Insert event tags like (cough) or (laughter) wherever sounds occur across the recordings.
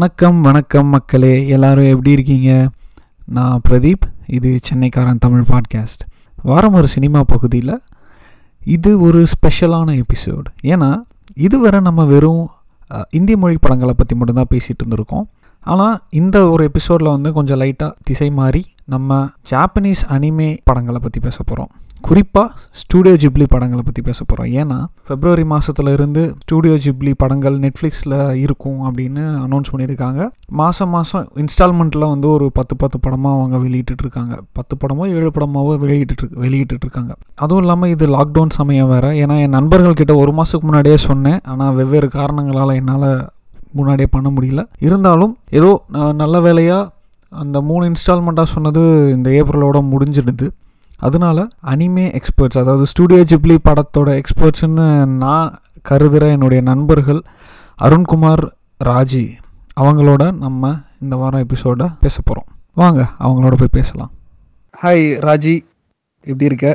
வணக்கம் வணக்கம் மக்களே. எல்லாரும் எப்படி இருக்கீங்க? நான் பிரதீப். இது சென்னைக்காரன் தமிழ் பாட்காஸ்ட். வாரம் ஒரு சினிமா பகுதியில் இது ஒரு ஸ்பெஷலான எபிசோடு. ஏன்னா இதுவரை நம்ம வெறும் இந்திய மொழி படங்களை பற்றி மட்டும்தான் பேசிகிட்டு இருந்திருக்கோம். ஆனால் இந்த ஒரு எபிசோடில் வந்து கொஞ்சம் லைட்டாக திசை மாறி நம்ம ஜாப்பனீஸ் அனிமே படங்களை பற்றி பேச போகிறோம் குறிப்பாக ஸ்டூடியோ ஜிப்ளி படங்களை பற்றி பேச போகிறோம் ஏன்னா ஃபெப்ரவரி மாதத்துல இருந்து ஸ்டூடியோ ஜிப்ளி படங்கள் நெட்ஃப்ளிக்ஸில் இருக்கும் அப்படின்னு அனௌன்ஸ் பண்ணியிருக்காங்க. மாதம் மாதம் இன்ஸ்டால்மெண்ட்டில் வந்து ஒரு பத்து பத்து படமாக அவங்க வெளியிட்டுருக்காங்க பத்து படமோ ஏழு படமாவோ வெளியிட்டு வெளியிட்டு இருக்காங்க அதுவும் இல்லாமல் இது லாக்டவுன் சமயம் வேறு. ஏன்னா என் நண்பர்கள் கிட்ட ஒரு மாதத்துக்கு முன்னாடியே சொன்னேன். ஆனால் வெவ்வேறு காரணங்களால் என்னால் முன்னாடியே பண்ண முடியல. இருந்தாலும் ஏதோ நல்ல வேலையாக அந்த மூணு இன்ஸ்டால்மெண்ட்டாக சொன்னது இந்த ஏப்ரலோட முடிஞ்சிடுது. அதனால அனிமே எக்ஸ்பர்ட்ஸ் அதாவது ஸ்டூடியோ ஜிப்லி படத்தோட எக்ஸ்பர்ட்ஸ்னு நான் கருதுகிற என்னுடைய நண்பர்கள் அருண்குமார் ராஜி அவங்களோட நம்ம இந்த வாரம் எபிசோட பேச போகிறோம் வாங்க அவங்களோட போய் பேசலாம். ஹாய் ராஜி. எப்படி இருக்க?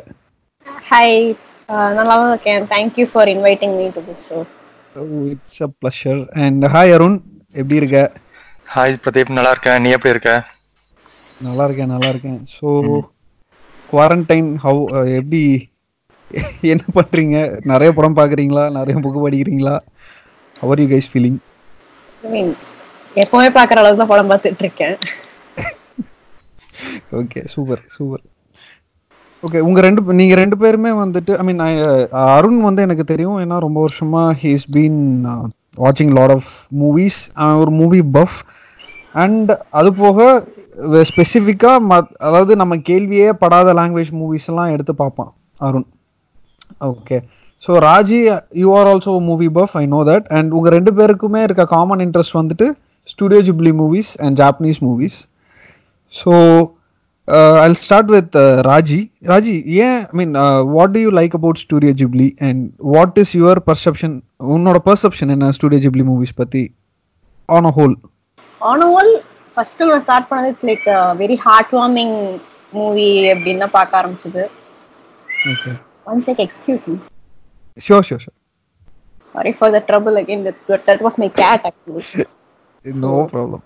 ஹாய் நல்லா தான் இருக்கேன். Thank you for inviting me to this show it's a pleasure and hi Arun எப்படி இருக்க? ஹாய் பிரதீப் நல்லா இருக்கேன். நீ எப்படி இருக்க? நல்லா இருக்கேன் நல்லா இருக்கேன். ஸோ குவாரண்டைன் ஹவு எப்படி என்ன பண்ணுறீங்க நிறைய படம் பார்க்குறீங்களா? நிறைய புக்கு படிக்கிறீங்களா? ஹவர் யூ கைஸ் ஃபீலிங் எப்பவுமே பார்க்குற அளவுக்கு தான் படம் பார்த்துட்டு இருக்கேன். ஓகே சூப்பர் சூப்பர் ஓகே உங்க ரெண்டு நீங்க ரெண்டு பேருமே வந்துட்டு ஐ மீன் அருண் வந்து எனக்கு தெரியும். ஏன்னா ரொம்ப வருஷமா ஹீஸ் பீன் வாட்சிங் லாட் ஆஃப் மூவிஸ் ஒரு மூவி பஃப் அண்ட் அது போக ஸ்பெசிஃபிக்காக அதாவது நம்ம கேள்வியே படாத லாங்குவேஜ் மூவிஸ்லாம் எடுத்து பார்ப்பான் Arun. Okay so Raji you are also movie buff I know that and உங்கள் ரெண்டு பேருக்குமே இருக்க காமன் இன்ட்ரெஸ்ட் வந்துட்டு studio Ghibli movies and Japanese movies so I'll start with Raji Raji ஏன் I mean what do you like about studio Ghibli and what is your perception உன்னோட perception என்ன studio Ghibli movies பற்றி on a whole on a whole first நான் start பண்ணது it's like very heart warming movie அப்படின்னு தான் பார்க்க ஆரம்பிச்சது okay once like excuse me sure sure sure sorry for the trouble again that was my cat actually no problem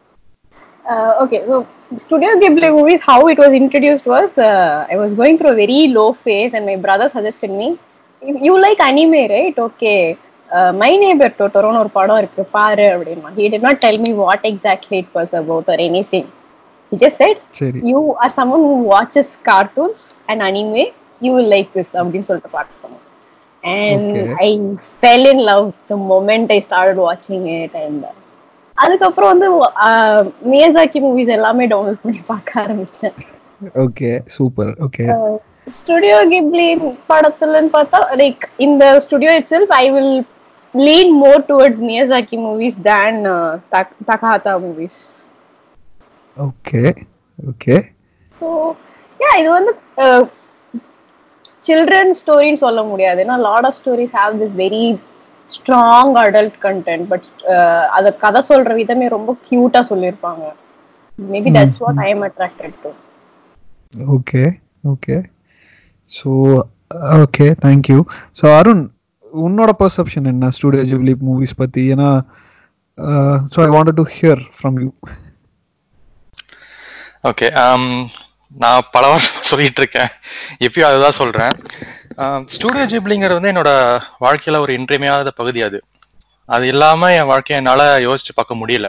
uh, okay, so Studio Ghibli movies, how it was introduced was uh, I was going through a very low phase, and my brother suggested me, "You- "You like anime, right? Okay." Uh, my neighbor Totoroன்னு ஒரு படம் இருக்கு பாரு அப்படின்னா he did not tell me what exactly it was about or anything he just said சரி you are someone who watches cartoons and anime you will like this அப்படின்னு சொல்லிட்டு பார்க்க சொன்னோம். I fell in love the moment I started watching it and uh, அதுக்கப்புறம் வந்து மியசாக்கி movies எல்லாமே download பண்ணி பார்க்க ஆரம்பிச்சேன் okay super okay studio Ghibli படத்துலன்னு பார்த்தா லைக் இந்த studio itself I will lean more towards Miyazaki movies than Takahata movies okay okay so yeah இது வந்து சில்ட்ரன் ஸ்டோரின்னு சொல்ல முடியாது. ஏன்னா lot of stories have this very strong adult content but அத கதை சொல்ற விதமே ரொம்ப கியூட்டா சொல்லியிருப்பாங்க maybe that's what I am attracted to okay okay so okay thank you so Arun உன்னோட பர்செப்ஷன் என்ன ஸ்டூடியோ ஜூப்ளி மூவிஸ் பற்றி ஏன்னா so I want to hear from you okay நான் பல வருஷம் சொல்லிட்டு இருக்கேன். எப்பயும் அதுதான் சொல்றேன். Um, ஸ்டூடியோ ஜிப்ளிங்கிறது வந்து என்னோட வாழ்க்கையில ஒரு இன்றியமையாத பகுதி அது. அது இல்லாம என் வாழ்க்கையை என்னால யோசிச்சு பார்க்க முடியல.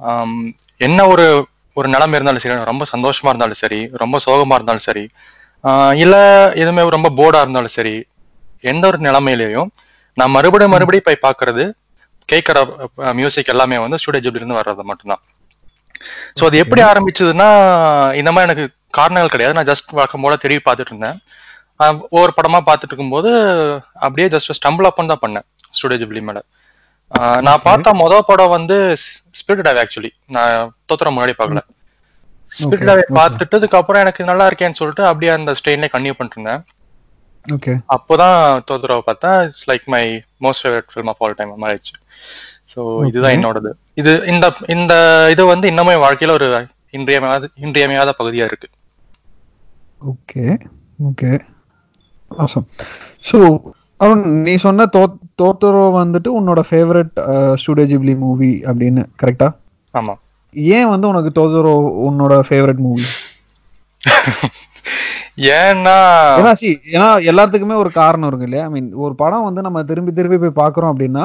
Um, என்ன ஒரு ஒரு நிலைமை இருந்தாலும் சரி ரொம்ப சந்தோஷமா இருந்தாலும் சரி ரொம்ப சோகமா இருந்தாலும் சரி uh, இல்லை எதுவுமே ரொம்ப போர்டா இருந்தாலும் சரி எந்த ஒரு நிலைமையிலையும் நான் மறுபடியும் மறுபடியும் போய் பார்க்கிறது கேட்குற மியூசிக் எல்லாமே வந்து ஸ்டூடியோ ஜிப்ல இருந்து வர்றது மட்டும்தான். ஸோ அது எப்படி ஆரம்பிச்சதுன்னா இந்த மாதிரி எனக்கு காரணங்கள் கிடையாது. நான் ஜஸ்ட் வழக்கம் போல தேடி பார்த்துட்டு இருந்தேன். ஒவ்வொரு படமா பார்த்துட்டு இருக்கும்போது அப்படியே ஜஸ்ட் ஸ்டம்பிள் அப்பன் தான் பண்ணேன் ஸ்டூடியோ ஜிப்லி மேல. நான் பார்த்த மொதல் படம் வந்து ஸ்பிரிட் டாவே ஆக்சுவலி நான் தோத்துற முன்னாடி பார்க்கல. ஸ்பிரிட் டாவே. பார்த்துட்டதுக்கு அப்புறம் எனக்கு நல்லா இருக்கேன்னு சொல்லிட்டு அப்படியே அந்த ஸ்ட்ரெயின்லேயே கன்டினியூ பண்ணிட்டு இருந்தேன். ஓகே அப்போதான் தோத்துறவை பார்த்தா it's like my most favourite film of all time மாறிடுச்சு ஸோ இதுதான் என்னோடது. இது இந்த இந்த இது வந்து இன்னுமே வாழ்க்கையில ஒரு இன்றியமையாத இன்றியமையாத பகுதியா இருக்கு. Okay okay awesome. So Arun நீ சொன்ன தோ தோத்தரோ வந்துட்டு உன்னோட ஃபேவரட் ஸ்டூடியோ ஜிப்லி மூவி அப்படின்னு கரெக்டா ஆமா. ஏன் வந்து உனக்கு டோஜோரோ உன்னோட ஃபேவரட் மூவி (laughs) ஏன்னா ஏன்னா சி ஏன்னா எல்லாத்துக்குமே ஒரு காரணம் இருக்கு இல்லையா? ஐ மீன் ஒரு படம் வந்து நம்ம திரும்பி திரும்பி போய் பார்க்குறோம் அப்படின்னா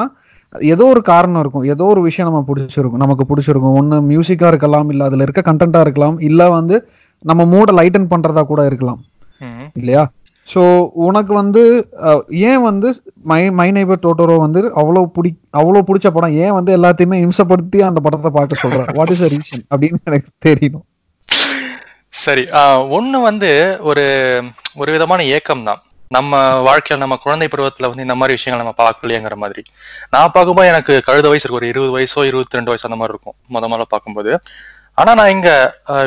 ஏதோ ஒரு காரணம் இருக்கும். ஏதோ ஒரு விஷயம் நம்ம பிடிச்சிருக்கும். நமக்கு பிடிச்சிருக்கும். ஒன்று மியூசிக்காக இருக்கலாம் இல்லை அதில் இருக்க கண்டென்ட்டாக இருக்கலாம் இல்லை வந்து நம்ம மூடை லைட்டன் பண்ணுறதா கூட இருக்கலாம். இல்லையா? ஸோ உனக்கு வந்து ஏன் வந்து மை மை நைபர் டோட்டோரோ வந்து அவ்வளோ பிடி அவ்வளோ பிடிச்ச படம்? ஏன் வந்து எல்லாத்தையுமே இம்சப்படுத்தி அந்த படத்தை பார்க்க சொல்ற? வாட் இஸ் அ ரீசன் அப்படின்னு எனக்கு தெரியணும். சரி ஒன்று வந்து ஒரு ஒரு விதமான ஏக்கம் தான். நம்ம வாழ்க்கையில் நம்ம குழந்தை பருவத்தில் வந்து இந்த மாதிரி விஷயங்கள் நம்ம பார்க்கலையேங்கிற மாதிரி. நான் பார்க்கும்போது எனக்கு கழுத வயசு இருக்கும் ஒரு இருபது வயசோ இருபத்தி ரெண்டு வயசு அந்த மாதிரி இருக்கும் முத முதல்ல பார்க்கும்போது. ஆனால் நான் இங்கே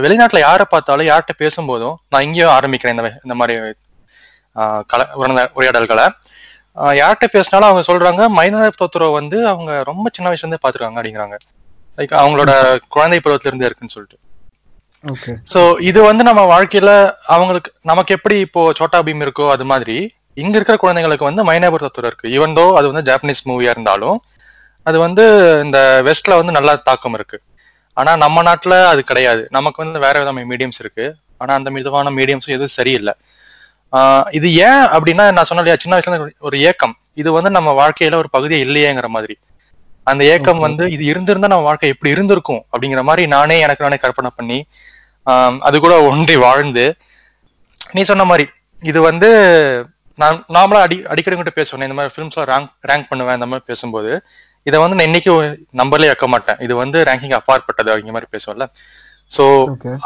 வெளிநாட்டில் யாரை பார்த்தாலும் யார்கிட்ட பேசும்போதும் நான் இங்கேயும் ஆரம்பிக்கிறேன் இந்த இந்த மாதிரி கல உறந்த உரையாடல்களை. யார்கிட்ட பேசினாலும் அவங்க சொல்கிறாங்க மைனர் தோத்துரோ வந்து அவங்க ரொம்ப சின்ன வயசுலேருந்தே பார்த்துருக்காங்க அப்படிங்கிறாங்க. லைக் அவங்களோட குழந்தை பருவத்திலேருந்தே இருக்குன்னு சொல்லிட்டு. சோ இது வந்து நம்ம வாழ்க்கையில அவங்களுக்கு நமக்கு எப்படி இப்போ சோட்டா பீம் இருக்கோ அது மாதிரி இங்க இருக்கிற குழந்தைங்களுக்கு வந்து மைனாபுர தத்துவம் இருக்கு. ஈவன் தோ அது வந்து ஜாப்பனீஸ் மூவியா இருந்தாலும் அது வந்து இந்த வெஸ்ட்ல வந்து நல்ல தாக்கம் இருக்கு. ஆனா நம்ம நாட்டுல அது கிடையாது. நமக்கு வந்து வேற விதமான மீடியம்ஸ் இருக்கு. ஆனா அந்த விதமான மீடியம்ஸும் எதுவும் சரியில்லை. ஆஹ் இது ஏன் அப்படின்னா நான் சொன்ன இல்லையா சின்ன வயசுல ஒரு ஏக்கம். இது வந்து நம்ம வாழ்க்கையில ஒரு பகுதியே இல்லையேங்கிற மாதிரி. அந்த ஏக்கம். வந்து இது இருந்திருந்தா நம்ம வாழ்க்கை எப்படி இருந்திருக்கும் அப்படிங்கிற மாதிரி நானே எனக்கு நானே கற்பனை பண்ணி அது கூட ஒன்றி வாழ்ந்து. நீ சொன்ன மாதிரி இது வந்து நான் நாமளா அடி அடிக்கடி கிட்ட பேசுவேன். இந்த மாதிரி ஃபிலிம்ஸ்ல ரேங்க் ரேங்க் பண்ணுவேன் இந்த மாதிரி பேசும்போது. இதை வந்து நான் இன்னைக்கு நம்பர்லயே வைக்க மாட்டேன். இது வந்து ரேங்கிங் அப்பாற்பட்டது அப்படிங்கிற மாதிரி பேசுவேன்ல. சோ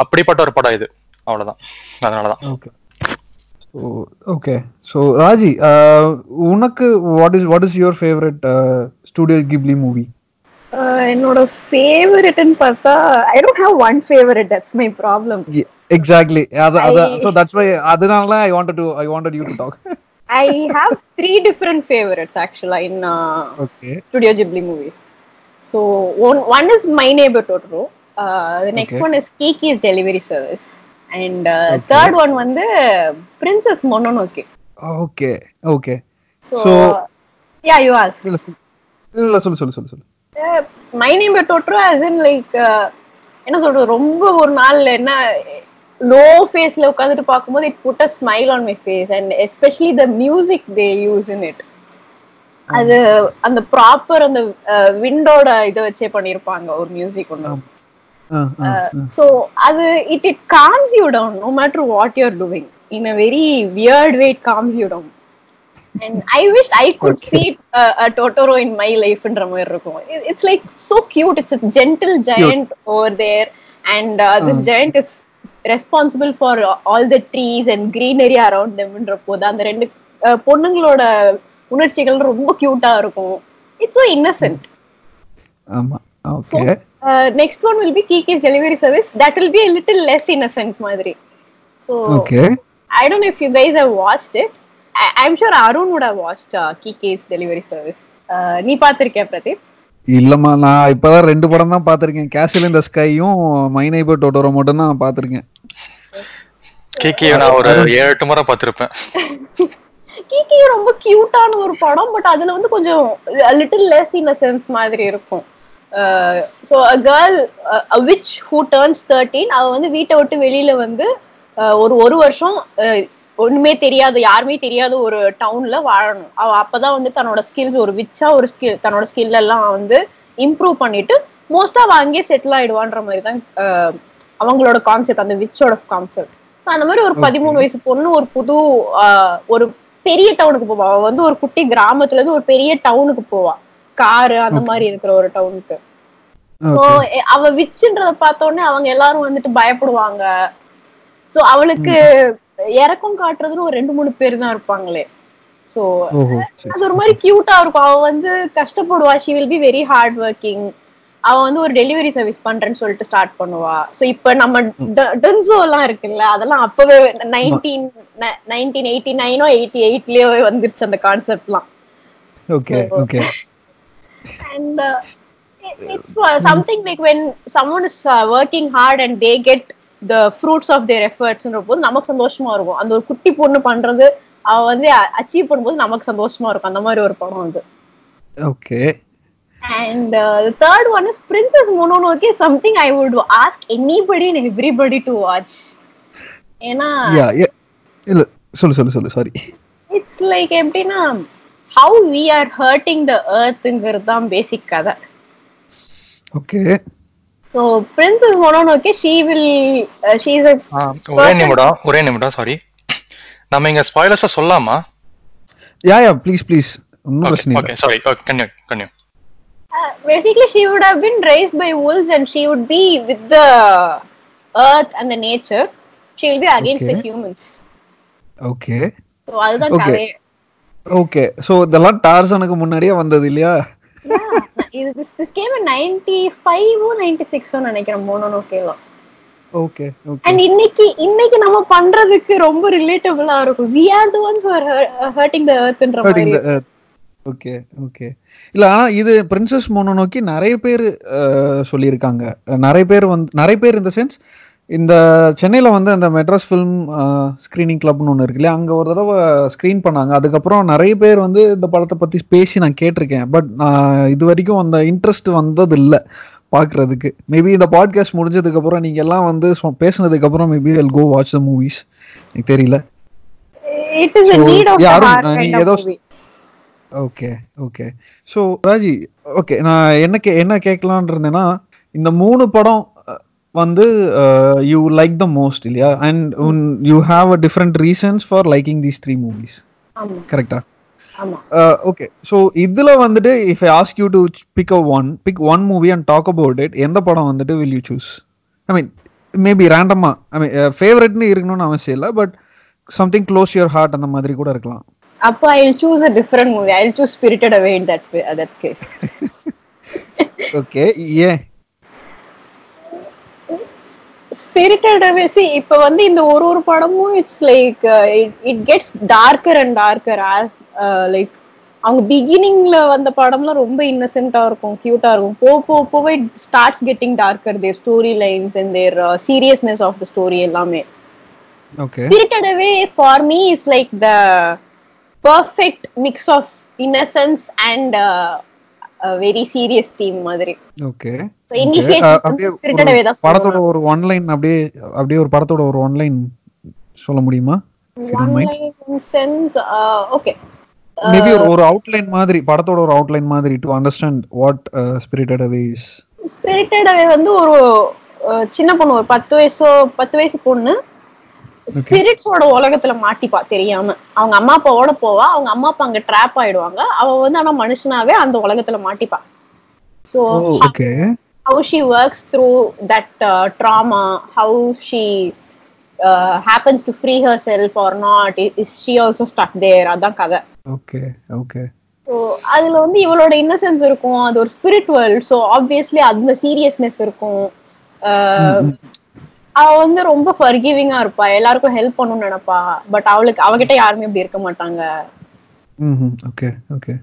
அப்படிப்பட்ட ஒரு படம் இது. அவ்வளவுதான். அதனாலதான். Okay okay so Raji uh, உனக்கு what is what is your favourite studio Ghibli movie Uh, என்னோட ஃபேவரட்னு பார்த்தா I don't have one favourite that's my problem exactly அது அது I- ஸோ தட்ஸ் வை அதனால I wanted to I wanted you to talk I have three different favourites ஆக்சுவலா in okay Studio Ghibli movies. So one one is My Neighbor Totoro. Uh, the next Okay. one is Kiki's Uh, Okay. third one வந்து Princess Mononoke. Okay okay So, So- yeah, you ask. இல்ல சொல்- இல்ல சொல்லு சொல்லு சொல்லு சொல்லு. Uh, Neighbor Totoro as in like uh, என்ன சொல்றது ரொம்ப ஒரு நாள் என்ன லோ ஃபேஸ்ல உட்காந்துட்டு பார்க்கும்போது it put a smile on my face and especially the music they use in it அது அந்த ப்ராப்பர் அந்த விண்டோட இதை வச்சே பண்ணிருப்பாங்க ஒரு மியூசிக் ஒன்று so அது it it calms you down no matter what you're doing in a very weird way it calms you down and i wished i could Okay. see uh, a totoro in my life ன்ற மாதிரி இருக்கும் It- it's like so cute it's a gentle giant over there and uh, this Ah. giant is responsible for all the trees and greenery around them ன்ற போது அந்த ரெண்டு uh, பொண்ணுங்களோட உணர்ச்சிகள் ரொம்ப கியூட்டா இருக்கும் இட்ஸ் so innocent ஆமா okay uh, next one will be Kiki's delivery service. That will be a little less innocent, Madri. So okay I don't know if you guys have watched it. I- I'm sure Arun would have watched uh, Kiki's delivery service. Uh, நீ பார்த்திருக்கியா பிரதீப் இல்லம்மா நான் இப்பதான் ரெண்டு படம் தான் பார்த்திருக்கேன் கேசில் இந்த ஸ்கையும் மை நைபர் டோட்டோரோ மட்டும் தான் பார்த்திருக்கேன் கேக்கே நான் ஒரு ஏழு எட்டு முறை பார்த்திருப்பேன் கிகி ரொம்ப கியூட்டான ஒரு படம் பட் அதுல வந்து கொஞ்சம் லிட்டில் லெஸ் இன்னசென்ஸ் மாதிரி இருக்கும் so a girl which who turns thirteen அவ வந்து வீட்டை விட்டு வெளியில வந்து uh, ஒரு ஒரு வருஷம் uh, ஒண்ணுமே தெரியாத யாருமே தெரியாத ஒரு டவுன்ல வாழணும். அவ அப்பதான் வந்து தன்னோட ஸ்கில்ஸ் ஒரு விச்சா ஒரு ஸ்கில் தன்னோட ஸ்கில் எல்லாம் வந்து இம்ப்ரூவ் பண்ணிட்டு மோஸ்டா அவ அங்கேயே செட்டில் ஆயிடுவான்ற மாதிரி தான் uh, அவங்களோட கான்செப்ட் அந்த விச்சோட கான்செப்ட் ஸோ அந்த மாதிரி ஒரு. பதிமூணு வயசு பொண்ணு ஒரு புது ஒரு பெரிய டவுனுக்கு போவா. அவ வந்து ஒரு குட்டி கிராமத்துல இருந்து ஒரு பெரிய டவுனுக்கு போவா. காரு அந்த. மாதிரி இருக்கிற ஒரு டவுனுக்கு ஓகே அவ விச்சுன்றத பார்த்த உடனே அவங்க எல்லாரும் வந்துட்டு பயப்படுவாங்க. ஸோ அவளுக்கு இறக்கம் காட்டுறதுன்னு ஒரு ரெண்டு மூணு பேர் தான் இருப்பாங்களே. சரி. அது ஒரு மாதிரி கியூட்டா இருக்கும். அவ வந்து கஷ்டப்படுவா. She will be very hard working அவ வந்து ஒரு டெலிவரி சர்வீஸ் பண்றேன்னு சொல்லிட்டு ஸ்டார்ட் பண்ணுவா. சோ இப்ப நம்ம டென்சோ எல்லாம் இருக்குல்ல அதெல்லாம் அப்பவே நைன்டீன் நைன்டீன் எயிட்டி நைனோ எயிட்டி எயிட்லயோ வந்துருச்சு அந்த கான்செப்ட்லாம் okay okay and uh, it, it's uh, something like when someone is uh, working hard and they get the fruits of their efforts போது நமக்கு சந்தோஷமா இருக்கும் அந்த ஒரு குட்டி பொண்ணு பண்றது அவ வந்து அச்சீவ் பண்ணும்போது நமக்கு சந்தோஷமா இருக்கும் அந்த மாதிரி ஒரு படம் அது okay And uh, the third one is Princess Mononoke, something I would ask anybody and everybody to watch. ஏன்னா இல்ல சொல்லு சொல்லு சொல்லு சாரி இட்ஸ் லைக் எப்படின்னா how we are hurting the எர்த்ங்கிறது தான் பேசிக் கதை. Okay so Princess Mononoke she will she is ஒரே நிமிடம் ஒரே நிமிடம் சாரி நம்ம இங்க ஸ்பாய்லர்ஸா சொல்லலாமா யா யா ப்ளீஸ் ப்ளீஸ் ஒன்றும் பிரச்சனை okay sorry can you can you basically she would have been raised by wolves and she would be with the earth and the nature. She will be against the Okay. humans. Okay so அதுதான் Okay. Okay so இதெல்லாம் டார்சனுக்கு முன்னாடியே வந்தது இல்லையா? இது this came in 95 96 நினைக்கிறேன் மோனோனோக்கேலாம் okay okay and இன்னைக்கு இன்னைக்கு நம்ம பண்றதுக்கு ரொம்ப ரிலேட்டபிளா இருக்கும். We are the ones who are hur- hurting the earthன்ற மாதிரி ஓகே ஓகே இல்ல ஆனா இது பிரின்சஸ் மோனோனோக்கி நிறைய பேர் சொல்லியிருக்காங்க. அஹ், நிறைய பேர் வந்து நிறைய பேர் இந்த சென்ஸ் இந்த சென்னையில் வந்து அந்த மெட்ராஸ் ஃபிலிம் ஸ்க்ரீனிங் கிளப்னு ஒன்று இருக்கு இல்லையா? அங்கே ஒரு தடவை ஸ்க்ரீன் பண்ணாங்க. அதுக்கப்புறம் நிறைய பேர் வந்து இந்த படத்தை பற்றி பேசி நான் கேட்டிருக்கேன். பட் நான் இது வரைக்கும் அந்த இன்ட்ரெஸ்ட் வந்தது இல்லை பார்க்குறதுக்கு மேபி இந்த பாட்காஸ்ட் முடிஞ்சதுக்கப்புறம் நீங்கள் எல்லாம் வந்து பேசுனதுக்கப்புறம் maybe I'll go watch the movies எனக்கு தெரியல. It is a So, need of the யாரும் நீ ஏதோ. Okay okay so Raji okay நான் என்ன கே என்ன கேட்கலான் இருந்தேன்னா இந்த மூணு படம் வந்து யூ லைக் த மோஸ்ட் இல்லையா? And you have a different reasons for liking these three movies கரெக்டா ஓகே ஸோ இதுல வந்துட்டு if I ask you to pick a one pick one movie and talk about it எந்த படம் வந்துட்டு will you choose I mean maybe ரேண்டமா I mean ஃபேவரட்னு இருக்கணும்னு அவசியம் இல்லை but something close your heart அந்த மாதிரி கூட இருக்கலாம். அப்போ I choose a different movie I choose Spirited Away in that that case okay ஏன்? ஸ்பிரிட்டட் அவே சி இப்போ வந்து இந்த ஒரு ஒரு படமும் it's like it gets darker and darker as like அவங்க பிகினிங்ல வந்த படம்லாம் ரொம்ப இன்னசென்ட்டா இருக்கும் கியூட்டா இருக்கும். போ போ போவே starts getting darker their story lines and their seriousness of the story எல்லாமே. Okay Spirited Away for me is like the perfect mix of innocence and uh, a very serious theme மாதிரி. ஓகே படத்தோட. ஒரு one line அப்படியே அப்படியே ஒரு படத்தோட ஒரு one line சொல்ல முடியுமா? Line sense, uh. மேபி ஒரு அவுட்லைன் மாதிரி படத்தோட ஒரு அவுட்லைன் மாதிரி to understand what spirited away is Spirited Away வந்து ஒரு uh, சின்ன பொண்ணு ஒரு பத்து வயசோ பத்து வயசு பொண்ணு ஸ்பிரிட்ஸோட உலகத்துல மாட்டிப்பா தெரியாம. அவங்க அம்மா அப்பாவோட போவா அவங்க அம்மா அப்பா அங்க ட்ராப் ஆயிடுவாங்க. அவ வந்து ஆனா மனுஷனாவே அந்த உலகத்துல மாட்டிப்பா. So okay how she works through that uh, trauma, how she uh, happens to free herself or not. Is she also stuck there? அதான் கதை. ஓகே ஓகே ஸோ அதுல வந்து இவளோட இன்னசென்ஸ் இருக்கும். அது ஒரு ஸ்பிரிச்சுவல் ஸோ ஆப்வியஸ்லி அந்த சீரியஸ்னஸ் இருக்கும். Uh, அவ வந்து ரொம்ப ஃபர்கிவிங்கா இருப்பா. எல்லாருக்கும் ஹெல்ப் பண்ணணும்னு நினைப்பா. பட் அவளுக்கு அவகிட்ட யாருமே இப்படி இருக்க மாட்டாங்க. ஓகே ஓகே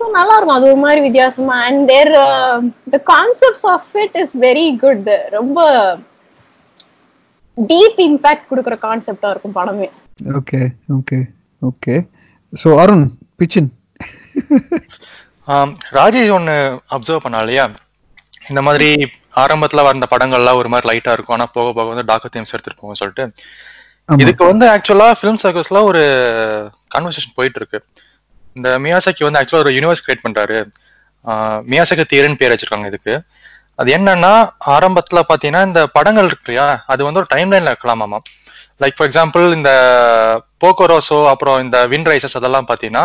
ஸோ நல்லா இருக்கும் அது ஒரு மாதிரி வித்தியாசமா. And there the concepts of it is very good ரொம்ப டீப் இம்பாக்ட் கொடுக்குற கான்செப்டா இருக்கும் படமே. Okay okay okay so Arun பிச்சின். Rajesh ஒன்று அப்சர்வ் பண்ணா இல்லையா? இந்த மாதிரி ஆரம்பத்துல வந்த படங்கள்லாம் ஒரு மாதிரி லைட்டா இருக்கும். ஆனா போக போக வந்து டாக்டர் தேம்ஸ் எடுத்துட்டு போகும் சொல்லிட்டு. இதுக்கு வந்து ஆக்சுவலா ஃபிலிம் சர்க்கிள்ஸ்ல ஒரு கான்வர்சேஷன் போயிட்டு இருக்கு. இந்த மியாசாக்கி வந்து ஆக்சுவலா ஒரு யூனிவர்ஸ் கிரியேட் பண்றாரு. ஆஹ் மியாசாக்கி தியரின்னு பேர் வச்சிருக்காங்க இதுக்கு. அது என்னன்னா ஆரம்பத்துல பாத்தீங்கன்னா இந்த படங்கள் இருக்கு இல்லையா? அது வந்து ஒரு டைம் லைன்ல இருக்கலாமாமா? லைக் ஃபார் எக்ஸாம்பிள் இந்த போக்கோரோசோ அப்புறம் இந்த வின் ரைசஸ் அதெல்லாம் பாத்தீங்கன்னா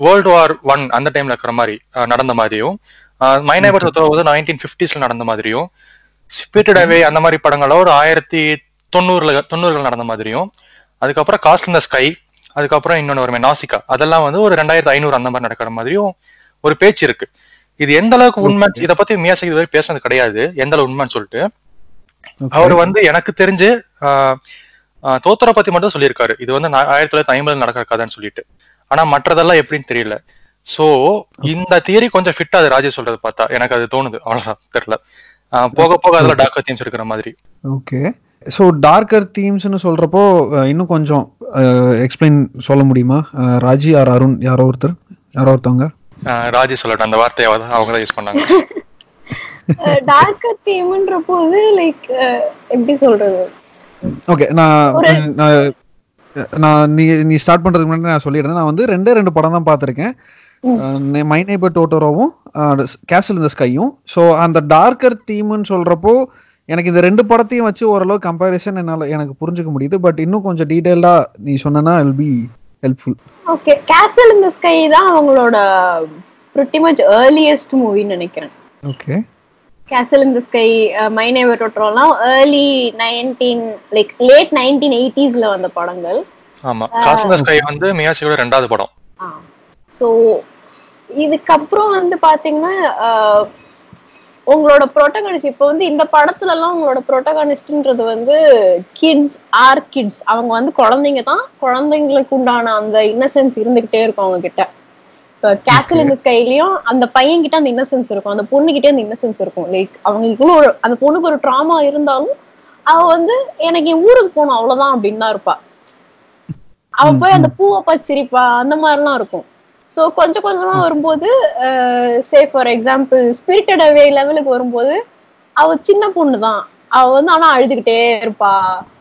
வேர்ல்டு வார் ஒன் அந்த டைம்ல இருக்கிற மாதிரி நடந்த மாதிரியும் மைனேபர் வந்து நைன்டீன் ஃபிஃப்டிஸ்ல நடந்த மாதிரியும் ஸ்பிரிட்டட் அவே அந்த மாதிரி படங்கள்லாம் ஒரு ஆயிரத்தி தொண்ணூறுல தொண்ணூறுகள் நடந்த மாதிரியும் அதுக்கப்புறம் காஸ்ட் இந்த ஸ்கை அதுக்கப்புறம் இன்னொன்று வருமே நாசிகா அதெல்லாம் வந்து ஒரு ரெண்டாயிரத்தி ஐநூறு அந்த மாதிரி நடக்கிற மாதிரியும் ஒரு பேச்சு இருக்கு. இது எந்த அளவுக்கு உண்மை இதை பத்தி மியாசகி இதுவரை பேசுனது கிடையாது. எந்த அளவு உண்மைன்னு சொல்லிட்டு. அவர் வந்து எனக்கு தெரிஞ்சு தோத்தரை பத்தி மட்டும் சொல்லியிருக்காரு. இது வந்து ஆயிரத்தி தொள்ளாயிரத்தி ஐம்பதுல நடக்கிற கதைன்னு சொல்லிட்டு. ஆனா மற்றதெல்லாம் எப்படின்னு தெரியல. சோ இந்த தியரி கொஞ்சம் ஃபிட் ஆகுது ராஜேஷ் சொல்றது பார்த்தா. எனக்கு அது தோணுது. அவ்வளவுதான். தெரியல. போக போக அதுல டாக்டர் தீம்ஸ் இருக்கிற மாதிரி. ஓகே ஸோ டார்க்கர் தீம்ஸ்னு சொல்றப்போ அஹ், இன்னும் கொஞ்சம் எக்ஸ்பிளைன் சொல்ல முடியுமா? ராஜி ஆர் அருண் யாரோ ஒருத்தர்? யாரோ ஒருத்தவங்க? ராஜி சொல்லட்டும் அந்த வார்த்தையை அவ- அவங்க தான் யூஸ் பண்ணாங்க டார்க்கர் தீம்ன்ற போது லைக் எப்படி சொல்றது? ஓகே நான் நான் நான் நீ நீ ஸ்டார்ட் பண்றதுக்கு முன்னாடி நான் சொல்லிடுறேன். நான் வந்து ரெண்டே ரெண்டு படம் தான் பார்த்துருக்கேன். மை. நeighbor டோட்டோரோவும் கேசல் இந்த ஸ்கையும் ஸோ அந்த டார்க்கர் தீம்னு சொல்றப்போ எனக்கு இந்த ரெண்டு படத்தையும் வச்சு ஓரளவு கம்பேரிசன் என்னால் எனக்கு புரிஞ்சுக்க முடியுது. பட் இன்னும் கொஞ்சம் டீட்டெயிலாக நீ சொன்னனா வில் பி ஹெல்ப்ஃபுல் ஓகே கேசல் இந்த ஸ்கை தான் அவங்களோட pretty மச் ஏர்லியஸ்ட் மூவின்னு நினைக்கிறேன். ஓகே கேசல் இந்த sky my neighbour டோட்டோலாம் early nineteen like late nineteen எயிட்டிஸ்ல வந்த படங்கள். ஆமா. காஸ்மஸ் ஸ்கை வந்து மியாசியோட ரெண்டாவது படம். ஸோ இதுக்கப்புறம் வந்து பாத்தீங்கன்னா உங்களோட புரோட்டகனிஸ்ட் இப்போ வந்து இந்த படத்துல எல்லாம் உங்களோட புரோட்டகனிஸ்ட்ன்றது வந்து கிட்ஸ் ஆர் கிட்ஸ் அவங்க வந்து குழந்தைங்க தான் குழந்தைங்களுக்கு உண்டான அந்த இன்னசென்ஸ் இருந்துகிட்டே இருக்கும் அவங்க கிட்ட இப்போ கேசல் இந்த ஸ்கைலயும் அந்த பையன் கிட்ட அந்த இன்னசென்ஸ் இருக்கும் அந்த பொண்ணு அந்த இன்னசென்ஸ் இருக்கும். லைக் அவங்க இவ்வளோ ஒரு அந்த பொண்ணுக்கு ஒரு ட்ராமா இருந்தாலும் அவ வந்து எனக்கு என் ஊருக்கு போகணும் அவ்வளவுதான் அப்படின்னு தான் இருப்பா. அவ போய் அந்த பூவை பார்த்து சிரிப்பா அந்த மாதிரிலாம் இருக்கும். ஸோ கொஞ்சம் கொஞ்சமா வரும்போது say for example Spirited Away லெவலுக்கு வரும்போது அவ சின்ன பொண்ணு தான் அவ வந்து ஆனா அழுதுகிட்டே இருப்பா.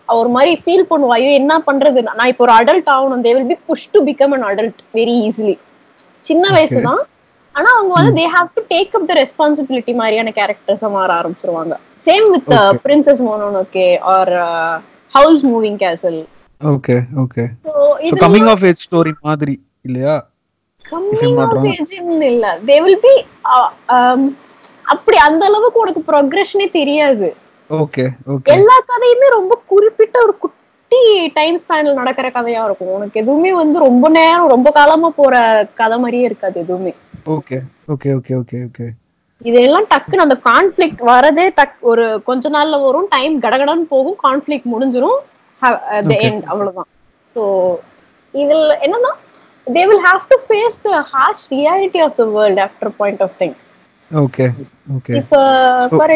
அவ ஒரு மாதிரி ஃபீல் பண்ணுவா. ஐயோ என்ன பண்றது? நான் இப்போ ஒரு அடல்ட் ஆகணும். They will be push to become an adult very easily சின்ன வயசு தான் ஆனா அவங்க வந்து they have to take up the responsibility மாதிரியான கேரக்டர்ஸா மாற ஆரம்பிச்சிருவாங்க. Same with. Princess Mononoke or Howl's moving castle okay okay இது கமிங் ஆஃப் ஏஜ் ஸ்டோரி மாதிரி இல்லையா? Coming of. ஏஜ்னு இல்ல தே வில் பி அப்படி அந்த அளவுக்கு உனக்கு ப்ரொக்ரெஷனே தெரியாது. ஓகே ஓகே எல்லா கதையுமே ரொம்ப குறிப்பிட்ட ஒரு குட்டி டைம் ஸ்பேன்ல நடக்கிற கதையா இருக்கும். உனக்கு எதுவுமே வந்து ரொம்ப நேரம் ரொம்ப காலமா போற கதை மாதிரியே இருக்காது எதுவுமே. Okay okay okay okay okay இதெல்லாம் டக்குன்னு அந்த கான்ஃபிளிக்ட் வரதே டக் ஒரு கொஞ்ச நாள்ல வரும் டைம் கடகடன்னு போகும் கான்ஃபிளிக்ட் முடிஞ்சிரும். எண்ட் அவ்வளவுதான். ஸோ இதுல என்னன்னா they will have to face the harsh reality of the world after point of time okay okay இப்போ ஃபார்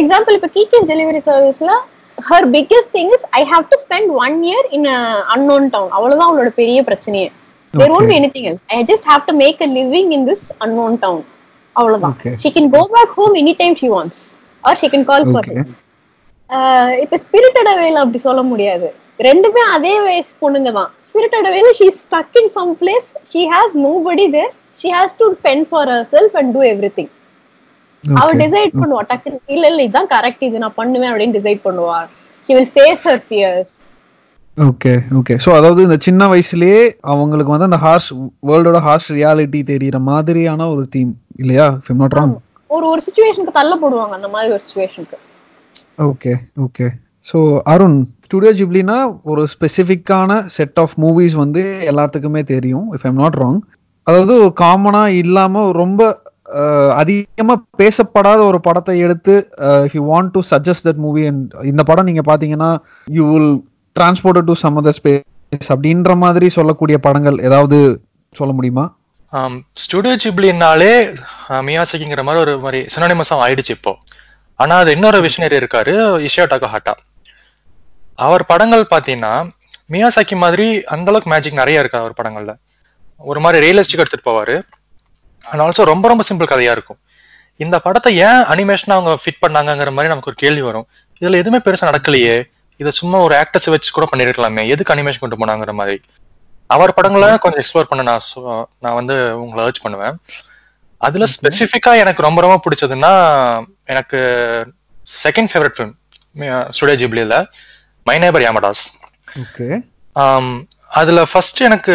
எக்ஸாம்பிள் இப்போ கீகேஸ் டெலிவரி சர்வீஸ்ல her biggest thing is I have to spend one year in unknown town அவ்வளவுதான் அவளோட பெரிய பிரச்சனையே. There won't be anything else I just have to make a living in this unknown town அவ்வளவுதான். She can go back home any time she wants or she can call for இப்ப spirited அவேல அப்படி சொல்ல முடியாது. ரெண்டுமே அதே வயசு பொண்ணுங்க தான். Spirited அவேல she stuck in some place she has nobody there she has to fend for herself and do everything அவ டிசைட் பண்ணுவா டக்குன்னு இல்ல இல்ல இதுதான் கரெக்ட் இது நான் பண்ணுவேன் அப்படின்னு டிசைட் பண்ணுவா. She will face her fears okay okay so அதாவது இந்த சின்ன வயசுலயே அவங்களுக்கு வந்து அந்த ஹார்ஷ் வேர்ல்டோட ஹார்ஷ் ரியாலிட்டி தெரியிற மாதிரியான ஒரு தீம் இல்லையா? ஃபிம் நாட் ராங் ஒரு ஒரு சுச்சுவேஷனுக்கு தள்ளப்படுவாங்க அந்த மாதிரி ஒரு சுச்சுவேஷனுக்கு okay okay so Arun studio ஜிப்ளினா ஒரு ஸ்பெசிஃபிக்கான செட் ஆஃப் மூவிஸ் வந்து எல்லாத்துக்குமே தெரியும் இஃப் ஐம் நாட் ராங் அதாவது ஒரு காமனாக இல்லாமல் ரொம்ப அதிகமாக பேசப்படாத ஒரு படத்தை எடுத்து if you want to suggest that movie and இந்த படம் நீங்கள் பார்த்தீங்கன்னா you will transport to some other space அப்படின்ற மாதிரி சொல்லக்கூடிய படங்கள் ஏதாவது சொல்ல முடியுமா? ஸ்டுடியோ ஜிப்ளினாலே மியாசகிங்கிற மாதிரி ஒரு மாதிரி சினானிமஸாக ஆயிடுச்சு இப்போ. ஆனால் அது இன்னொரு விஷனரி இருக்காரு இஷியா டகஹாட்டா அவர் படங்கள் பார்த்தீங்கன்னா மியாசாக்கி மாதிரி அந்த அளவுக்கு மேஜிக் நிறைய இருக்கு அவர் படங்கள்ல. ஒரு மாதிரி ரியலிஸ்டிக் எடுத்துட்டு போவாரு. அண்ட் ஆல்சோ ரொம்ப ரொம்ப சிம்பிள் கதையா இருக்கும். இந்த படத்தை ஏன் அனிமேஷனா அவங்க ஃபிட் பண்ணாங்கங்கிற மாதிரி நமக்கு ஒரு கேள்வி வரும். இதுல எதுவுமே பெருசா நடக்கலையே. இதை சும்மா ஒரு ஆக்டர்ஸ் வச்சு கூட பண்ணிருக்கலாமே எதுக்கு அனிமேஷன் கொண்டு போனாங்கிற மாதிரி. அவர் படங்களை கொஞ்சம் எக்ஸ்ப்ளோர் பண்ண நான் நான் வந்து உங்களை அர்ச் பண்ணுவேன். அதுல ஸ்பெசிஃபிக்கா எனக்கு ரொம்ப ரொம்ப பிடிச்சதுன்னா எனக்கு செகண்ட் ஃபேவரட் ஃபிலிம் ஸ்டுடியோ ஜிப்ளியில மை நேபர் யாமடாஸ் ஓகே அதுல ஃபர்ஸ்ட் எனக்கு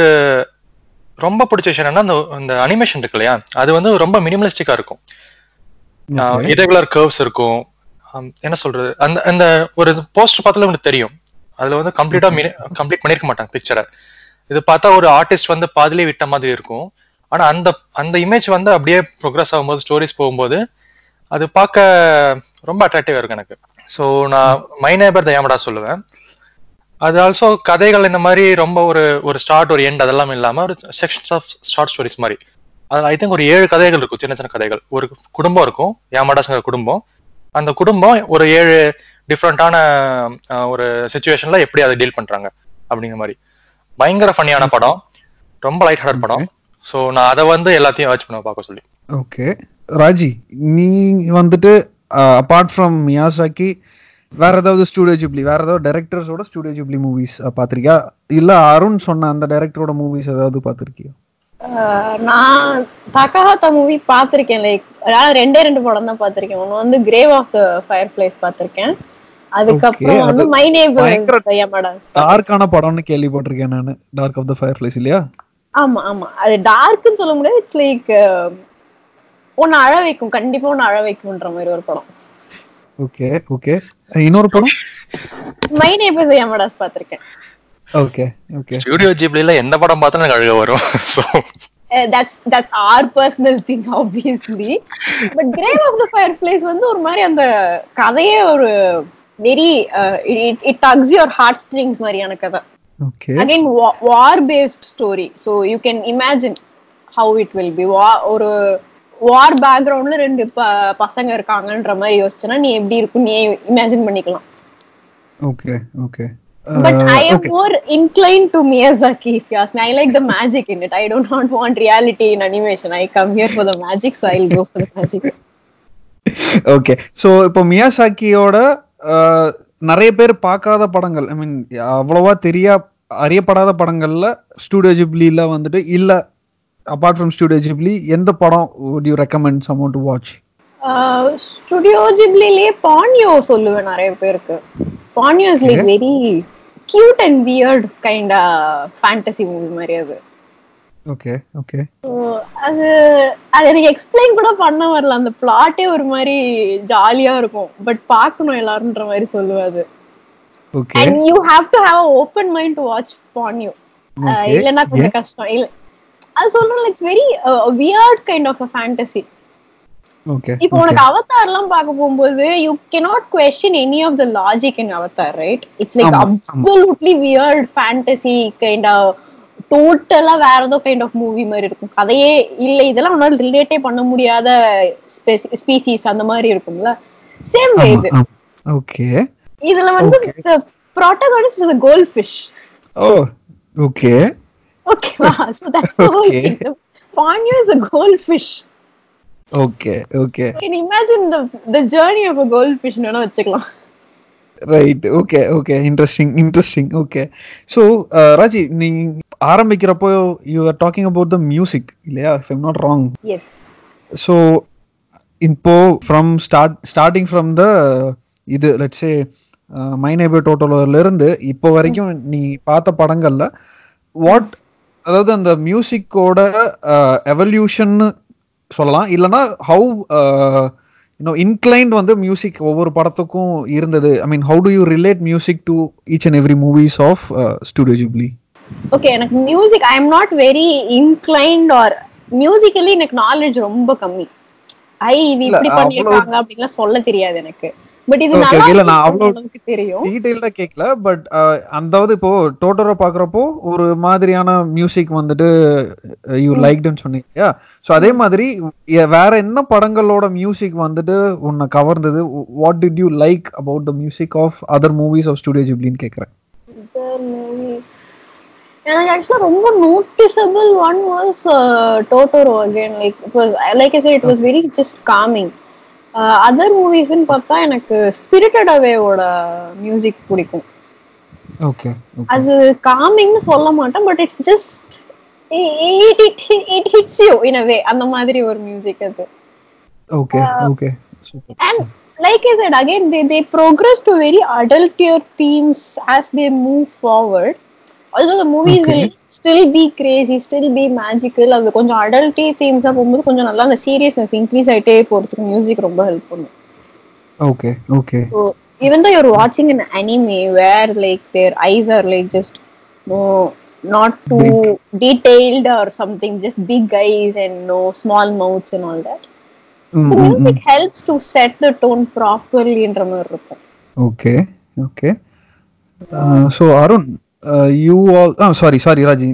ரொம்ப பிடிச்ச விஷயம் என்னன்னா அந்த அந்த அனிமேஷன் இருக்கு இல்லையா? அது வந்து ரொம்ப மினிமலிஸ்டிக்கா இருக்கும். இரகுலர் கர்வ்ஸ் இருக்கும். ஆம், என்ன சொல்றது? அந்த அந்த ஒரு போஸ்டர் பார்த்தாலே உங்களுக்கு தெரியும். அதுல வந்து கம்ப்ளீட்டா கம்ப்ளீட் பண்ணிருக்க மாட்டாங்க பிக்சரை இது பார்த்தா ஒரு ஆர்டிஸ்ட் வந்து பாதிலே விட்ட மாதிரி இருக்கும். ஆனா அந்த அந்த இமேஜ் வந்து அப்படியே ப்ரோக்ரஸ் ஆகும்போது ஸ்டோரிஸ் போகும்போது அது பார்க்க ரொம்ப அட்ராக்டிவா இருக்கும் எனக்கு. ஸோ நான் மை நேபர் தயாமடா சொல்லுவேன். அது ஆல்சோ கதைகள் இந்த மாதிரி ரொம்ப ஒரு ஒரு ஸ்டார்ட் ஒரு எண்ட் அதெல்லாம் இல்லாம ஒரு செக்ஷன்ஸ் ஆஃப் ஷார்ட் ஸ்டோரிஸ் மாதிரி. அதில் ஐ திங்க் ஒரு ஏழு கதைகள் இருக்கும் சின்ன சின்ன கதைகள். ஒரு குடும்பம் இருக்கும் யாமாடாஸ்ங்கிற குடும்பம். அந்த குடும்பம் ஒரு ஏழு டிஃப்ரெண்டான ஒரு சுச்சுவேஷன்ல எப்படி அதை டீல் பண்றாங்க அப்படிங்கிற மாதிரி. பயங்கர ஃபன்னியான படம். ரொம்ப லைட் ஹார்ட் படம் ஸோ நான் அதை வந்து எல்லாத்தையும் வாட்ச் பண்ண பார்க்க சொல்லி. ஓகே ராஜி நீ வந்துட்டு அப்பார்ட் ஃப்ரம் மியாசாக்கி வேற ஏதாவது ஸ்டூடியோ ஜிப்ளி வேற ஏதாவது டைரக்டர்ஸோட ஸ்டூடியோ ஜிப்ளி மூவிஸ் பார்த்திருக்கியா இல்ல அருண் சொன்ன அந்த டைரக்டரோட மூவிஸ் ஏதாவது பார்த்திருக்கியா ஆஹ் நான் தக்காஹாத்தா மூவி பார்த்திருக்கேன் லைக் அதாவது ரெண்டே ரெண்டு படம் தான் பார்த்திருக்கேன் ஒன்னு வந்து grave of the fire place பார்த்திருக்கேன் அதுக்கப்புறம் வந்து மை யமடாஸ் டார்க்கான படம்னு கேள்விப்பட்டிருக்கேன் நான். Dark of the fire place இல்லையா? ஆமா ஆமா. அது டார்க்னு சொல்ல முடியாது. இட்ஸ் லைக் ஒன்னு அழ வைக்கும் கண்டிப்பா ஒன்னு அழ வைக்கும்ன்ற மாதிரி ஒரு படம். Okay okay. இன்னொரு படம்? மை நேம் யமடாஸ் பார்த்திருக்கேன். Okay okay. ஸ்டுடியோ ஜிப்ளில எந்த படம் பார்த்தாலும் எனக்கு அழுக வரும். So that's that's our personal thing obviously but grave of the fire place வந்து ஒரு மாதிரி அந்த கதையே ஒரு very it tugs your heart strings மாதிரியான கதை. Okay. Again war based story so you can imagine how it will be வா ஒரு வார் பேக்ரவுண்ட்ல ரெண்டு பசங்க இருக்காங்கன்ற மாதிரி யோசிச்சனா நீ எப்படி இருக்கும் நீ இமேஜின் பண்ணிக்கலாம் okay okay am more inclined to Miyazaki, if you ask me. I like the magic in it. I do not want reality in animation. I come here for the magic, so I'll go for the magic. Okay so இப்போ மியாசாக்கியோட அஹ், நிறைய பேர் பார்க்காத படங்கள் ஐ மீன் அவ்வளவா தெரியா அறியப்படாத படங்கள்ல ஸ்டூடியோ ஜிப்ளில வந்துட்டு இல்ல அபார்ட் ஃப்ரம் ஸ்டூடியோ ஜிப்ளி எந்த படம் would you recommend someone to watch? Studio ஜிப்லிலேயே Ponyo சொல்லுவேன் நிறைய பேருக்கு. Ponyo is like very cute and weird kind fantasy movie மாதிரி அது. ஓகே ஓகே அது அது எனக்கு எக்ஸ்பிளைன் கூட பண்ண வரல. அந்த பிளாட்டே ஒரு மாதிரி ஜாலியா இருக்கும். பட் பார்க்கணும் எல்லாருன்ற மாதிரி சொல்லுவாது okay and you have to have open mind to watch Ponyo Okay. இல்லைன்னா கொஞ்சம் கஷ்டம். இல்ல அது சொல்றேன் it's very weird kind of a fantasy இப்போ உனக்கு அவதார் எல்லாம் பார்க்க போகும்போது you cannot question any of the logic in Avatar right it's like. Absolutely weird fantasy kind of டோட்டலா வேற ஏதோ கைண்ட் ஆஃப் மூவி மாதிரி இருக்கும். கதையே இல்ல இதெல்லாம் உன்னால ரிலேட்டே பண்ண முடியாத ஸ்பீசிஸ் அந்த மாதிரி இருக்கும்ல. சேம் வே இது. ஓகே இதுல வந்து. Protagonist is a goldfish. Oh okay ஓகேவா so that's the whole Okay. (laughs) Ponyo is a goldfish. Okay okay you can imagine the the journey of a goldfish னு வச்சுக்கலாம். Right okay okay interesting interesting okay so Raji நீங்க ஆரம்பிக்கிறப்போ you are talking about the music இல்லையா? If I'm not wrong yes so இப்போ from start starting from the இது let's say my neighbour டோட்டோல இருந்து இப்போ வரைக்கும் நீ பார்த்த படங்கள்ல வாட் அதாவது அந்த மியூசிக்கோட எவல்யூஷன் சொல்லலாம். இல்லைன்னா ஹவு யூனோ இன்க்ளைன்ட் வந்து மியூசிக் ஒவ்வொரு படத்துக்கும் இருந்தது. I mean how do you relate music to each and every movies of studio Ghibli okay எனக்கு music I am not very inclined or musically எனக்கு நாலேஜ் ரொம்ப கம்மி. ஐ இது இப்படி பண்ணிருக்காங்க அப்படின்லாம் சொல்ல தெரியாது எனக்கு. பட் இது இல்ல, நான் அவ்வளவு- டீடைல்டா கேட்கல பட் அந்தாவது இப்போ டோட்டரோ பாக்குறப்போ ஒரு மாதிரியான மியூசிக் வந்துட்டு யூ லைக்டுன்னு சொன்னீங்க ஸோ அதே மாதிரி வேற என்ன படங்களோட மியூசிக் வந்துட்டு உன்னை கவர்ந்தது? What did you like about the music of other movies of studio Other movie. எனக்கு ஆக்சுவலா ரொம்ப noticeable one was Totoro again like like it was very just calming other மூவிஸ்னு பார்த்தா எனக்கு ஸ்பிரிட்டட் அவேவோட மியூசிக் பிடிக்கும். ஓகே அது காமிங்னு சொல்ல மாட்டேன் but it's just it it it hits you in a way அந்த மாதிரி ஒரு மியூசிக் அது. Okay okay super and like I said again they they progress to very adultier themes as they move the movies Okay. will still be crazy still be magical அது கொஞ்சம் adulty themes போகும்போது கொஞ்சம் நல்லா அந்த seriousness increase ஆயிட்டே போறதுக்கு music ரொம்ப help பண்ணும் okay okay so even though you're watching an anime where like their eyes are like just no not too detailed or something just big eyes and no small mouths and all that the music helps to set the tone properly ன்ற மாதிரி இருக்கும் okay okay so Arun you all ah sorry sorry Raji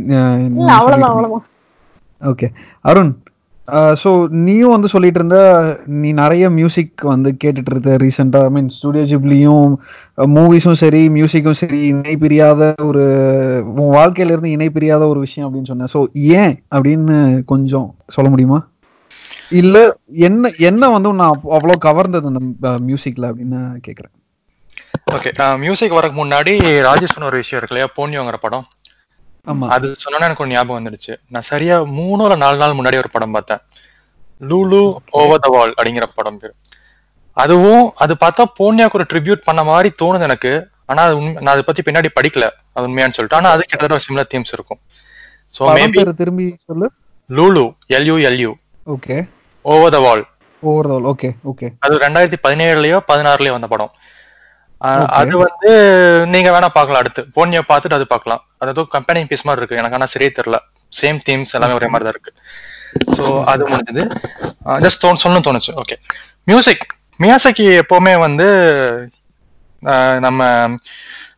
okay Arun so நீயும் வந்து சொல்லிட்டு இருந்த நீ நிறைய music வந்து கேட்டுட்டு இருந்த ரீசெண்டாக ஐ மீன் ஸ்டுடியோ ஜிப்லியும் மூவிஸும் சரி மியூசிக்கும் சரி இணை பிரியாத ஒரு உன் வாழ்க்கையில இருந்து இணை பிரியாத ஒரு விஷயம் அப்படின்னு சொன்னேன் ஸோ ஏன் அப்படின்னு கொஞ்சம் சொல்ல முடியுமா? இல்ல என்ன என்ன வந்து நான் அவ்வளோ கவர்ந்தது அந்த மியூசிக்ல அப்படின்னு கேக்குறேன். ஓகே மியூசிக் வரக்கு முன்னாடி ராஜேஷ் சொன்ன ஒரு விஷயம் இருக்கு இல்லையா? போனியோங்கிற படம். அது சொன்னோன்னே எனக்கு ஒரு ஞாபகம் வந்துடுச்சு. நான் சரியா மூணு இல்ல நாலு நாள் முன்னாடி ஒரு படம் பார்த்தேன். லூலு ஓவர் த வால் அப்படிங்கிற படம் பேர். அதுவும் அது பார்த்தா போனியாக்கு ஒரு ட்ரிபியூட் பண்ண மாதிரி தோணுது எனக்கு. ஆனா அது நான் அதை பத்தி பின்னாடி படிக்கல. அது உண்மையான்னு சொல்லிட்டு. ஆனா அது கிட்டத்தட்ட சிமிலர் தீம்ஸ் இருக்கும். படம் மேபி திரும்பி சொல்லு. Lu Lu L U L U okay over the wall over the okay okay அது ரெண்டாயிரத்தி பதினேழுலயோ பதினாறுலயோ வந்த படம். அது வந்து நீங்க வேணா பார்க்கலாம் அடுத்து. போனியை பார்த்துட்டு அது பார்க்கலாம். அது ஏதோ கம்பெனி பீஸ் மாதிரி இருக்கு. எனக்கு ஆனா சரியே தெரியல. சேம் தீம்ஸ் எல்லாமே ஒரே மாதிரி தான் இருக்கு. ஸோ அது முடிஞ்சது. ஜஸ்ட் தோணு சொல்லணும் தோணுச்சு. ஓகே மியூசிக் மியாசக்கி எப்பவுமே வந்து நம்ம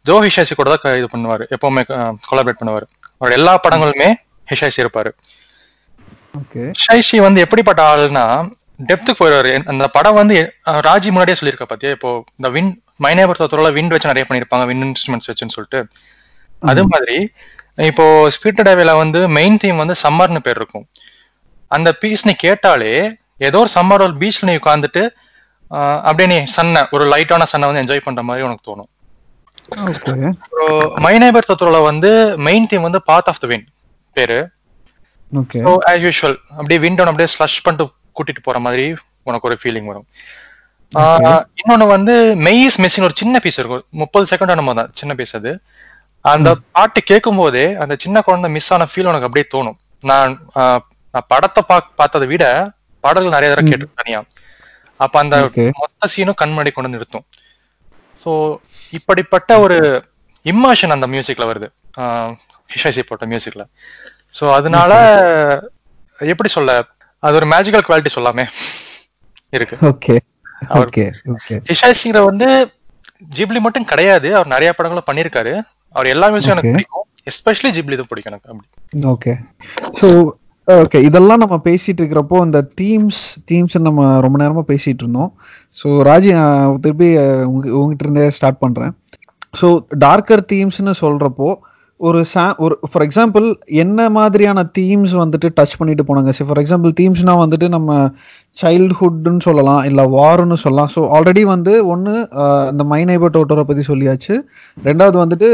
ஜோ ஹிஷாசி கூட தான் இது பண்ணுவாரு. எப்பவுமே கொலாபரேட் பண்ணுவாரு. அவரோட எல்லா படங்களுமே ஹிஷாசி இருப்பாரு. ஓகே ஷைஷி வந்து எப்படிப்பட்ட ஆளுனா டெப்த்துக்கு போயிடுவாரு. அந்த படம் வந்து ராஜி முன்னாடியே சொல்லியிருக்க பாத்தியா? இப்போ இந்த வின் மைனேபர் தோத்தரோல விண்ட் வச்சு நிறைய பண்ணிருப்பாங்க வின் இன்ஸ்ட்ருமெண்ட்ஸ் வச்சுன்னு சொல்லிட்டு. அது மாதிரி இப்போ ஸ்பீட் டேவேல வந்து மெயின் தீம் வந்து சம்மர்னு பேர் இருக்கும். அந்த பீஸ் நீ கேட்டாலே ஏதோ ஒரு சம்மர் ஒரு பீச்ல நீ உட்காந்துட்டு அப்படியே நீ சன்னை ஒரு லைட்டான சன்னை வந்து என்ஜாய் பண்ற மாதிரி உனக்கு தோணும். ஓகே. ஸோ மைனேபர் தோத்தரோல வந்து மெயின் தீம் வந்து பார்ட் ஆஃப் த வின் பேரு. ஸோ ஆஸ் யூஷுவல் அப்படியே விண்டோ அப்படியே ஸ்லஷ் பண்ணிட்டு கூட்டிட்டு போற மாதிரி உனக்கு ஒரு ஃபீலிங் வரும். இன்னொன்னு வந்து மெய்ஸ் மிஸ்ஸிங் ஒரு சின்ன பீஸ் இருக்கும். முப்பது செகண்ட் நம்ம தான் சின்ன பீஸ் அது. அந்த பாட்டு கேட்கும் போதே அந்த சின்ன குழந்தை மிஸ் ஆன ஃபீல் உனக்கு அப்படியே தோணும். நான் படத்தை பா பார்த்ததை விட பாடல்கள் நிறைய தடவை கேட்டு தனியா. அப்ப அந்த. மொத்த சீனும் கண் முன்னாடி கொண்டு நிறுத்தும். ஸோ இப்படிப்பட்ட ஒரு இம்மாஷன் அந்த மியூசிக்ல வருது. ஹிஷாசி போட்ட மியூசிக்ல ஸோ அதனால எப்படி சொல்ல அது ஒரு மேஜிக்கல் குவாலிட்டி சொல்லாமே இருக்கு. ஓகே. ஓகே ஹிஷாசிங்கிற வந்து ஜிப்லி மட்டும் கிடையாது. அவர் நிறைய படங்களும் பண்ணியிருக்காரு அவர் எல்லா மியூசிக்கும் எனக்கு. பிடிக்கும். எஸ்பெஷலி ஜிப்லி தான் பிடிக்கும் எனக்கு அப்படி. ஓகே. ஸோ ஓகே இதெல்லாம் நம்ம பேசிட்டு இருக்கிறப்போ இந்த தீம்ஸ் தீம்ஸ் நம்ம ரொம்ப நேரமா பேசிட்டு இருந்தோம். ஸோ ராஜி திருப்பி உங்ககிட்ட இருந்தே ஸ்டார்ட் பண்றேன். ஸோ டார்க்கர் தீம்ஸ்னு சொல்றப்போ ஒரு சா ஒரு ஃபார் எக்ஸாம்பிள் என்ன மாதிரியான தீம்ஸ் வந்துட்டு டச் பண்ணிட்டு போனாங்க? சரி ஃபார் எக்ஸாம்பிள் தீம்ஸ்னா வந்துட்டு நம்ம சைல்ட்ஹுட்னு சொல்லலாம் இல்லை வார்னு சொல்லலாம். ஸோ ஆல்ரெடி வந்து ஒன்று இந்த மை நைபர் டோட்டரை பற்றி சொல்லியாச்சு. ரெண்டாவது வந்துட்டு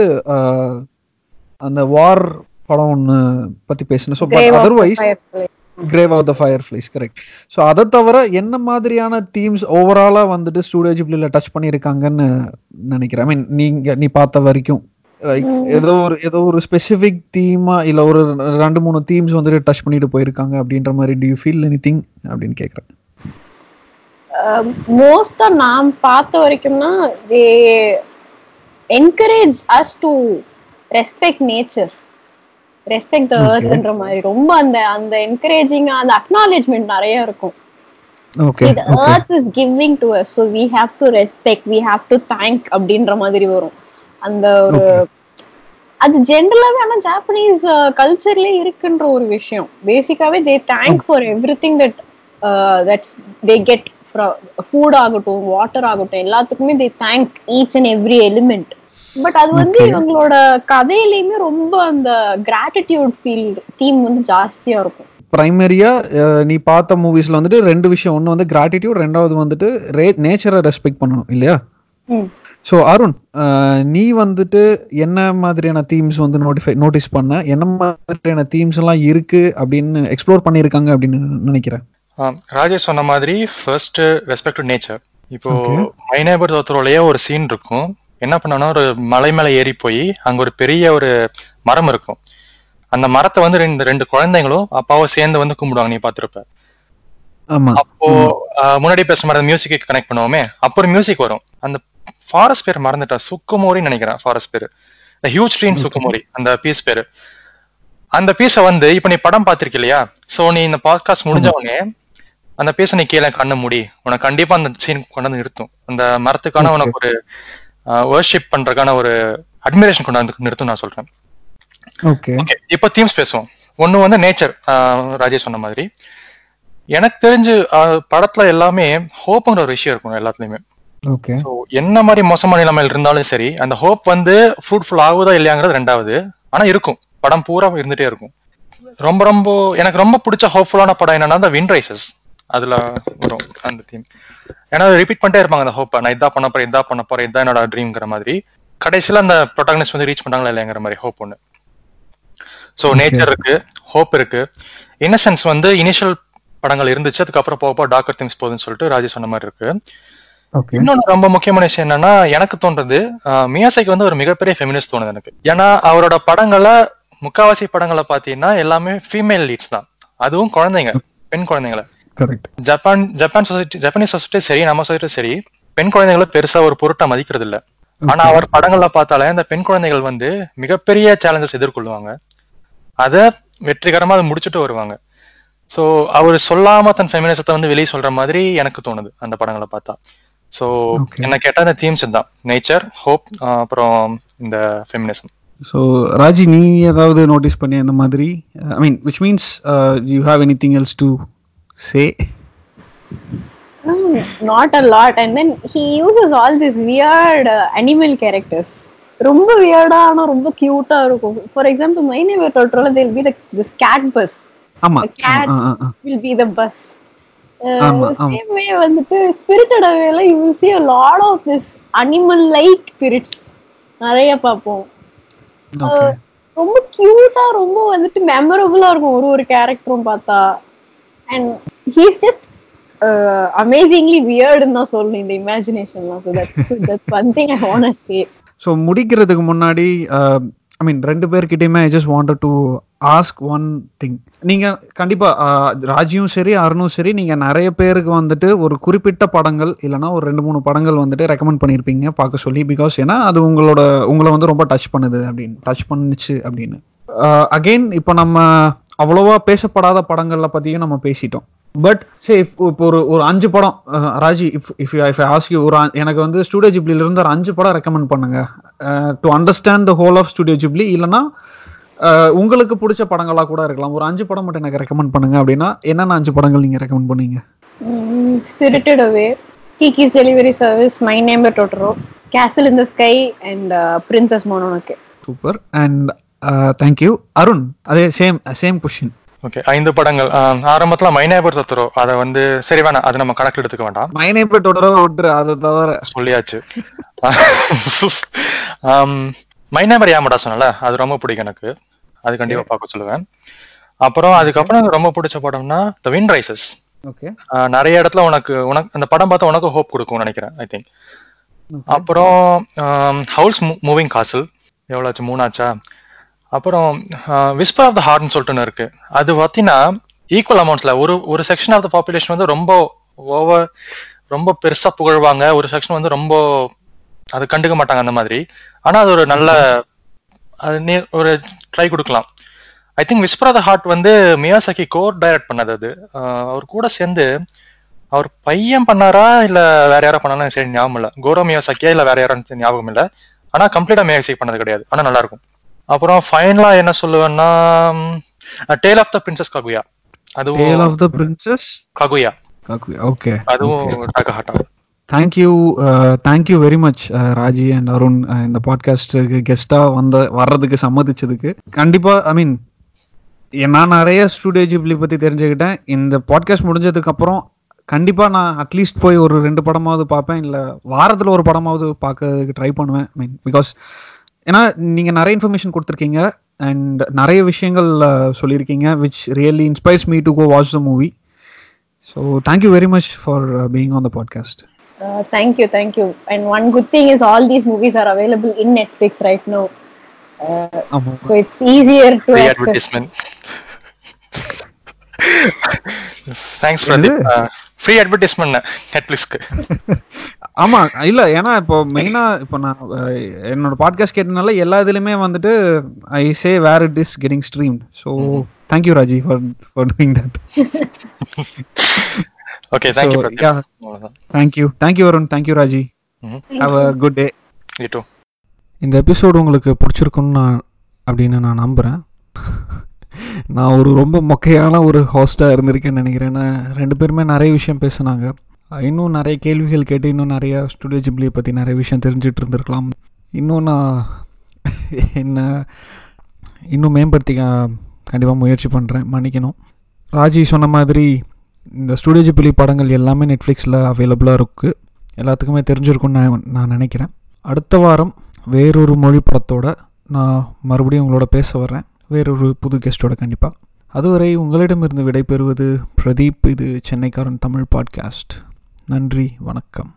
அந்த வார் படம் ஒன்று பற்றி பேசணும் so but otherwise. Grave of the fire flies correct so அதை தவிர என்ன மாதிரியான தீம்ஸ் ஓவராலாக வந்துட்டு ஸ்டூடியோ ஜிப்ளியில் டச் பண்ணியிருக்காங்கன்னு நினைக்கிறேன். ஐ மீன் நீங்க நீ பார்த்த வரைக்கும். லைக் ஏதோ ஒரு ஏதோ ஒரு ஸ்பெசிஃபிக் தீமா இல்லை ஒரு ரெண்டு மூணு தீம்ஸ் வந்துட்டு டச் பண்ணிட்டு போயிருக்காங்க அப்படின்ற மாதிரி டியூ ஃபீல் எனி திங் அப்படின்னு கேட்குறேன் மோஸ்டா நான் பார்த்த வரைக்கும்னா they encourage us to respect nature respect the. எர்த்ன்ற மாதிரி. ரொம்ப அந்த அந்த என்கரேஜிங் அந்த அக்னாலேஜ்மெண்ட் நிறைய இருக்கும். The earth is giving to us so we have to respect we have to thank அப்படின்ற மாதிரி வரும். அந்த ஒரு அது ஜென்ரலாவே ஆனா ஜாப்பனீஸ் கல்ச்சர்லயே இருக்குன்ற ஒரு விஷயம். பேசிக்காவே they thank for everything that that's they get food ஆகட்டும் வாட்டர் ஆகட்டும் எல்லாத்துக்குமே they thank each and every element but அது வந்து. இவங்களோட கதையிலயுமே ரொம்ப அந்த கிராட்டிடியூட் ஃபீல் தீம் வந்து ஜாஸ்தியா இருக்கும். ப்ரைமரியா நீ பார்த்த மூவிஸ்ல வந்துட்டு ரெண்டு விஷயம். ஒன்று வந்து கிராட்டிடியூட் ரெண்டாவது வந்துட்டு நேச்சரை ரெஸ்பெக்ட் பண்ணணும் இல்லையா. ஸோ அருண் அஹ், நீ வந்துட்டு என்ன மாதிரியான தீம்ஸ் வந்து நோட்டிஃபை நோட்டீஸ் பண்ண? என்ன மாதிரியான தீம்ஸ் எல்லாம் இருக்கு அப்படின்னு எக்ஸ்ப்ளோர் பண்ணியிருக்காங்க அப்படின்னு நினைக்கிறேன். ராஜேஷ் சொன்ன மாதிரி ஃபர்ஸ்ட் ரெஸ்பெக்ட் டு நேச்சர் இப்போ. மைனேபர் தோத்தரோலயே ஒரு சீன் இருக்கும். என்ன பண்ணனா ஒரு மலை மேல ஏறி போய் அங்க ஒரு பெரிய ஒரு மரம் இருக்கும். அந்த மரத்தை வந்து ரெண்டு ரெண்டு குழந்தைங்களும் அப்பாவும் சேர்ந்து வந்து கும்பிடுவாங்க நீ பாத்திருப்ப ஆமா. அப்போ முன்னாடி பேசுற மாதிரி மியூசிக்கு கனெக்ட் பண்ணுவோமே அப்போ ஒரு மியூசிக் வரும். அந்த ஃபாரஸ்ட் பேர் மறந்துட்டா. சுக்குமோரின்னு நினைக்கிறேன் ஃபாரஸ்ட் பேரு. ஹியூஜ் ட்ரீன் சுக்குமோரி அந்த பீஸ் பேரு. அந்த பீஸை வந்து இப்ப நீ படம் பார்த்திருக்க இல்லையா சோ நீ இந்த பாட்காஸ்ட் முடிஞ்ச உடனே அந்த பீஸை நீ கீழே கண்ணு மூடி உனக்கு கண்டிப்பா அந்த சீன் கொண்டு வந்து நிறுத்தும். அந்த மரத்துக்கான. உனக்கு ஒரு வர்ஷிப் பண்றதுக்கான ஒரு அட்மிரேஷன் கொண்டு வந்து நிறுத்தும் நான் சொல்றேன். ஓகே இப்போ தீம்ஸ் பேசுவோம். ஒன்னு வந்து நேச்சர் ராஜேஷ் சொன்ன மாதிரி. எனக்கு தெரிஞ்சு படத்துல எல்லாமே ஹோப்புங்கிற ஒரு விஷயம் இருக்கும் எல்லாத்துலயுமே. ஸோ என்ன மாதிரி மோசமான நிலைமையில் இருந்தாலும் சரி அந்த ஹோப் வந்து ஃப்ரூட்ஃபுல் ஆகுதா இல்லையாங்கிறது ரெண்டாவது. ஆனா இருக்கும். படம் பூரா இருந்துட்டே இருக்கும். ரொம்ப ரொம்ப எனக்கு ரொம்ப பிடிச்ச ஹோப்ஃபுல்லான படம் என்னன்னா அந்த வின் ரைசஸ் அதுல வரும் அந்த தீம் ஏன்னா ரிப்பீட் பண்ணிட்டே இருப்பாங்க அந்த ஹோப்பை நான் இதான் பண்ண போறேன் இதான் பண்ண போறேன் இதான் என்னோட ட்ரீம்ங்கிற மாதிரி. கடைசியில அந்த ப்ரொட்டாகனிஸ்ட் வந்து ரீச் பண்ணாங்களா இல்லையாங்கிற மாதிரி ஹோப் ஒன்று ஸோ நேச்சர் இருக்கு ஹோப் இருக்கு. இன்னசென்ஸ் வந்து இனிஷியல் படங்கள் இருந்துச்சு அதுக்கப்புறம் போக போக டாக்கர் திங்ஸ் போகுதுன்னு சொல்லிட்டு ராஜி சொன்ன மாதிரி இருக்கு. ஓகே இன்னொன்று ரொம்ப முக்கியமான விஷயம் என்னன்னா எனக்கு தோன்றது மியாசைக்கு வந்து ஒரு மிகப்பெரிய ஃபெமினிஸ்ட் தோணுது எனக்கு. ஏன்னா அவரோட படங்களை முக்காவாசி படங்களை பார்த்தீங்கன்னா எல்லாமே ஃபீமேல் லீட்ஸ் தான். அதுவும் குழந்தைங்க பெண் குழந்தைங்கள. Japan Japan society Japanese society சரி நம்ம சொசைட்டி சரி பெண் குழந்தைகளை பெருசா ஒரு பொருட்டா மதிக்கிறது இல்ல. ஆனா அவர் படங்கள்ல பார்த்தாலே அந்த பெண் குழந்தைகள் வந்து மிகப்பெரிய சேலஞ்சஸ் எதிர்கொள்வாங்க அதை வெற்றிகரமா அதை முடிச்சுட்டு வருவாங்க. ஸோ அவர் சொல்லாம தன் ஃபெமினிசத்தை வந்து வெளியே சொல்ற மாதிரி எனக்கு தோணுது அந்த படங்களை பார்த்தா. ஸோ. என்ன கேட்டா அந்த தீம்ஸ் தான். நேச்சர் ஹோப் அப்புறம் இந்த ஃபெமினிசம் ஸோ ராஜி நீ ஏதாவது நோட்டீஸ் பண்ணி அந்த மாதிரி? I mean which means you have anything else to say not a lot. And then he uses all these weird uh, animal characters. ரொம்ப வியர்டா ஆனா ரொம்ப கியூட்டா இருக்கும். For example my name டோட்டோல there'll be this cat bus ஆமா. ஆ. Will be the bus. Same வந்துட்டு spirited அவேல you a lot of this animal like spirits. நிறைய பார்ப்போம். ரொம்ப கியூட்டா ரொம்ப வந்துட்டு மெமரபுளா இருக்கும். ஒரு ஒரு கேரக்டரும் பார்த்தா. அண்ட் ஹீஸ் ஜஸ்ட் அமேசிங்லி வியர்டுன்னு தான் சொல்லணும் இந்த இமேஜினேஷன்லாம் so that's that's one thing I want say so முடிக்கிறதுக்கு முன்னாடி ஐ மீன் ரெண்டு பேர்கிட்டயுமே I just wanted to ask one thing நீங்கள் கண்டிப்பாக ராஜியும் சரி அருணும் சரி நீங்கள் நிறைய பேருக்கு வந்துட்டு ஒரு குறிப்பிட்ட படங்கள் இல்லைனா ஒரு ரெண்டு மூணு படங்கள் வந்துட்டு ரெக்கமெண்ட் பண்ணியிருப்பீங்க பார்க்க சொல்லி பிகாஸ் ஏன்னா அது உங்களோட உங்களை வந்து ரொம்ப டச் பண்ணுது அப்படின்னு டச் பண்ணுச்சு அப்படின்னு. அகெயின் இப்போ நம்ம அவ்வளோவா பேசப்படாத படங்களை பற்றியும் நம்ம பேசிட்டோம். பட் சே இப்போ ஒரு ஒரு அஞ்சு படம் Raji if if if ask you ஒரு எனக்கு வந்து ஸ்டூடியோ ஜிப்ளில இருந்து ஒரு அஞ்சு படம் ரெக்கமெண்ட் பண்ணுங்க. To understand the whole of studio Ghibli இல்லைன்னா அஹ், உங்களுக்கு பிடிச்ச படங்களா கூட இருக்கலாம். ஒரு அஞ்சு படம் மட்டும் எனக்கு ரெக்கமெண்ட் பண்ணுங்க அப்படின்னா என்னென்ன அஞ்சு படங்கள் நீங்க ரெக்கமெண்ட் பண்ணுவீங்க? Spirited away Kiki's delivery service my name Totoro castle in the sky and princess Mononoke super and thank you Arun அதே சேம் சேம் கொஷின் ஓகே ஐந்து படங்கள். ஆரம்பத்துல மைனாபர் தத்துரோ அதை வந்து சரி வேணாம். அது நம்ம கணக்கில் எடுத்துக்க வேண்டாம். மை நேபட்டோட விட்டுரு. அதை தவிர. சொல்லியாச்சு. (laughs) மைனாபர் யாமடா சொன்னல? அது ரொம்ப பிடிக்கும் எனக்கு. அது கண்டிப்பா பார்க்க சொல்லுவேன். அப்புறம் அதுக்கப்புறம் எனக்கு ரொம்ப பிடிச்ச படம்னா த வின் ரைசஸ் ஓகே நிறைய இடத்துல உனக்கு உனக்கு அந்த படம் பார்த்தா உனக்கு ஹோப் கொடுக்கும்னு நினைக்கிறேன் ஐ திங்க் அப்புறம் ஹவுஸ் மூவிங் காசல் எவ்வளோச்சு மூணாச்சா? அப்புறம் விஸ்பர் ஆஃப் த ஹார்ட்னு சொல்லிட்டு இருக்கு. அது பார்த்தீங்கன்னா ஈக்குவல் அமௌண்ட்ஸ்ல ஒரு ஒரு செக்ஷன் ஆஃப் த பாப்புலேஷன் வந்து ரொம்ப ஓவர் ரொம்ப பெருசா புகழ்வாங்க. ஒரு செக்ஷன் வந்து ரொம்ப அது கண்டுக்க மாட்டாங்க அந்த மாதிரி. ஆனா அது ஒரு நல்ல அது நீ ஒரு ட்ரை கொடுக்கலாம். I think whisper of the heart வந்து மியாசாக்கி கோர் டைரக்ட் பண்ணது அது. அவர் கூட சேர்ந்து அவர் பையன் பண்ணாரா இல்ல வேற யாரோ பண்ணாலும் சரி ஞாபகம் இல்லை. கோரோ மியாசாக்கியா இல்ல வேற யாரும் ஞாபகம் இல்லை. ஆனா கம்ப்ளீட்டா மியாசாக்கி பண்ணது கிடையாது. ஆனா நல்லா இருக்கும். அப்புறம் ஃபைனலா என்ன சொல்லுவேன்னா tale of the princess Kaguya tale அதுவும் of the princess Kaguya okay அதுவும் Takahata thank you thank you very much Raji and Arun இந்த பாட்காஸ்ட்டுக்கு கெஸ்ட்டாக வந்த வர்றதுக்கு சம்மதிச்சதுக்கு. கண்டிப்பாக ஐ மீன் நான் நிறைய ஸ்டூடியோ ஜிப்லி பற்றி தெரிஞ்சுக்கிட்டேன். இந்த பாட்காஸ்ட் முடிஞ்சதுக்கப்புறம் கண்டிப்பாக நான் அட்லீஸ்ட் போய் ஒரு ரெண்டு படமாவது பார்ப்பேன் இல்லை வாரத்தில் ஒரு படமாவது பார்க்கறதுக்கு ட்ரை பண்ணுவேன். ஐ மீன் பிகாஸ் ஏன்னா நீங்கள் நிறைய இன்ஃபர்மேஷன் கொடுத்துருக்கீங்க அண்ட் நிறைய விஷயங்கள் uh, சொல்லியிருக்கீங்க which really inspires me to go watch the movie so thank you very much for being on the podcast Uh, thank you, thank you. And one good thing is all these movies are available in Netflix right now. Uh, ஆமாம் so it's easier to free access. Advertisement thanks Pradeep free advertisement நெட்ஃபிளிக்ஸ்க்கு ஆமா இல்ல ஏன்னா இப்போ மெயினா இப்போ நான் என்னோட podcast கேட்டனால எல்லா இதுலயுமே வந்துட்டு I say where it is getting stream so thank you Raji for for doing that okay thank you thank you thank you Arun thank you Raji. Have a good day You too. இந்த episode உங்களுக்கு பிடிச்சிருக்குன்னு நான் அப்படின்னு நான் நம்புகிறேன் நான் ஒரு ரொம்ப மொக்கையான ஒரு ஹோஸ்ட்டாக இருந்திருக்கேன்னு நினைக்கிறேன். ரெண்டு பேருமே நிறைய விஷயம் பேசுனாங்க. இன்னும் நிறைய கேள்விகள் கேட்டு இன்னும் நிறைய ஸ்டுடியோ ஜிப்ளியை பற்றி நிறைய விஷயம் தெரிஞ்சுட்டு இருந்திருக்கலாம். இன்னும் நான் என்ன இன்னும் மேம்படுத்திக்க கண்டிப்பாக முயற்சி பண்ணுறேன் மன்னிக்கணும். ராஜி சொன்ன மாதிரி இந்த ஸ்டுடியோ ஜிப்ளி படங்கள் எல்லாமே நெட்ஃப்ளிக்ஸில் அவைலபிளாக இருக்குது எல்லாத்துக்குமே தெரிஞ்சிருக்கும்னு நான் நான் நினைக்கிறேன். அடுத்த வாரம் வேறொரு மொழி படத்தோட நான் மறுபடியும் உங்களோட பேச வர்றேன். வேறொரு புது கெஸ்ட்டோட கண்டிப்பாக அதுவரை உங்களிடமிருந்து விடைபெறுவது பிரதீப். இது சென்னைக்காரன் தமிழ் பாட்காஸ்ட் நன்றி வணக்கம்.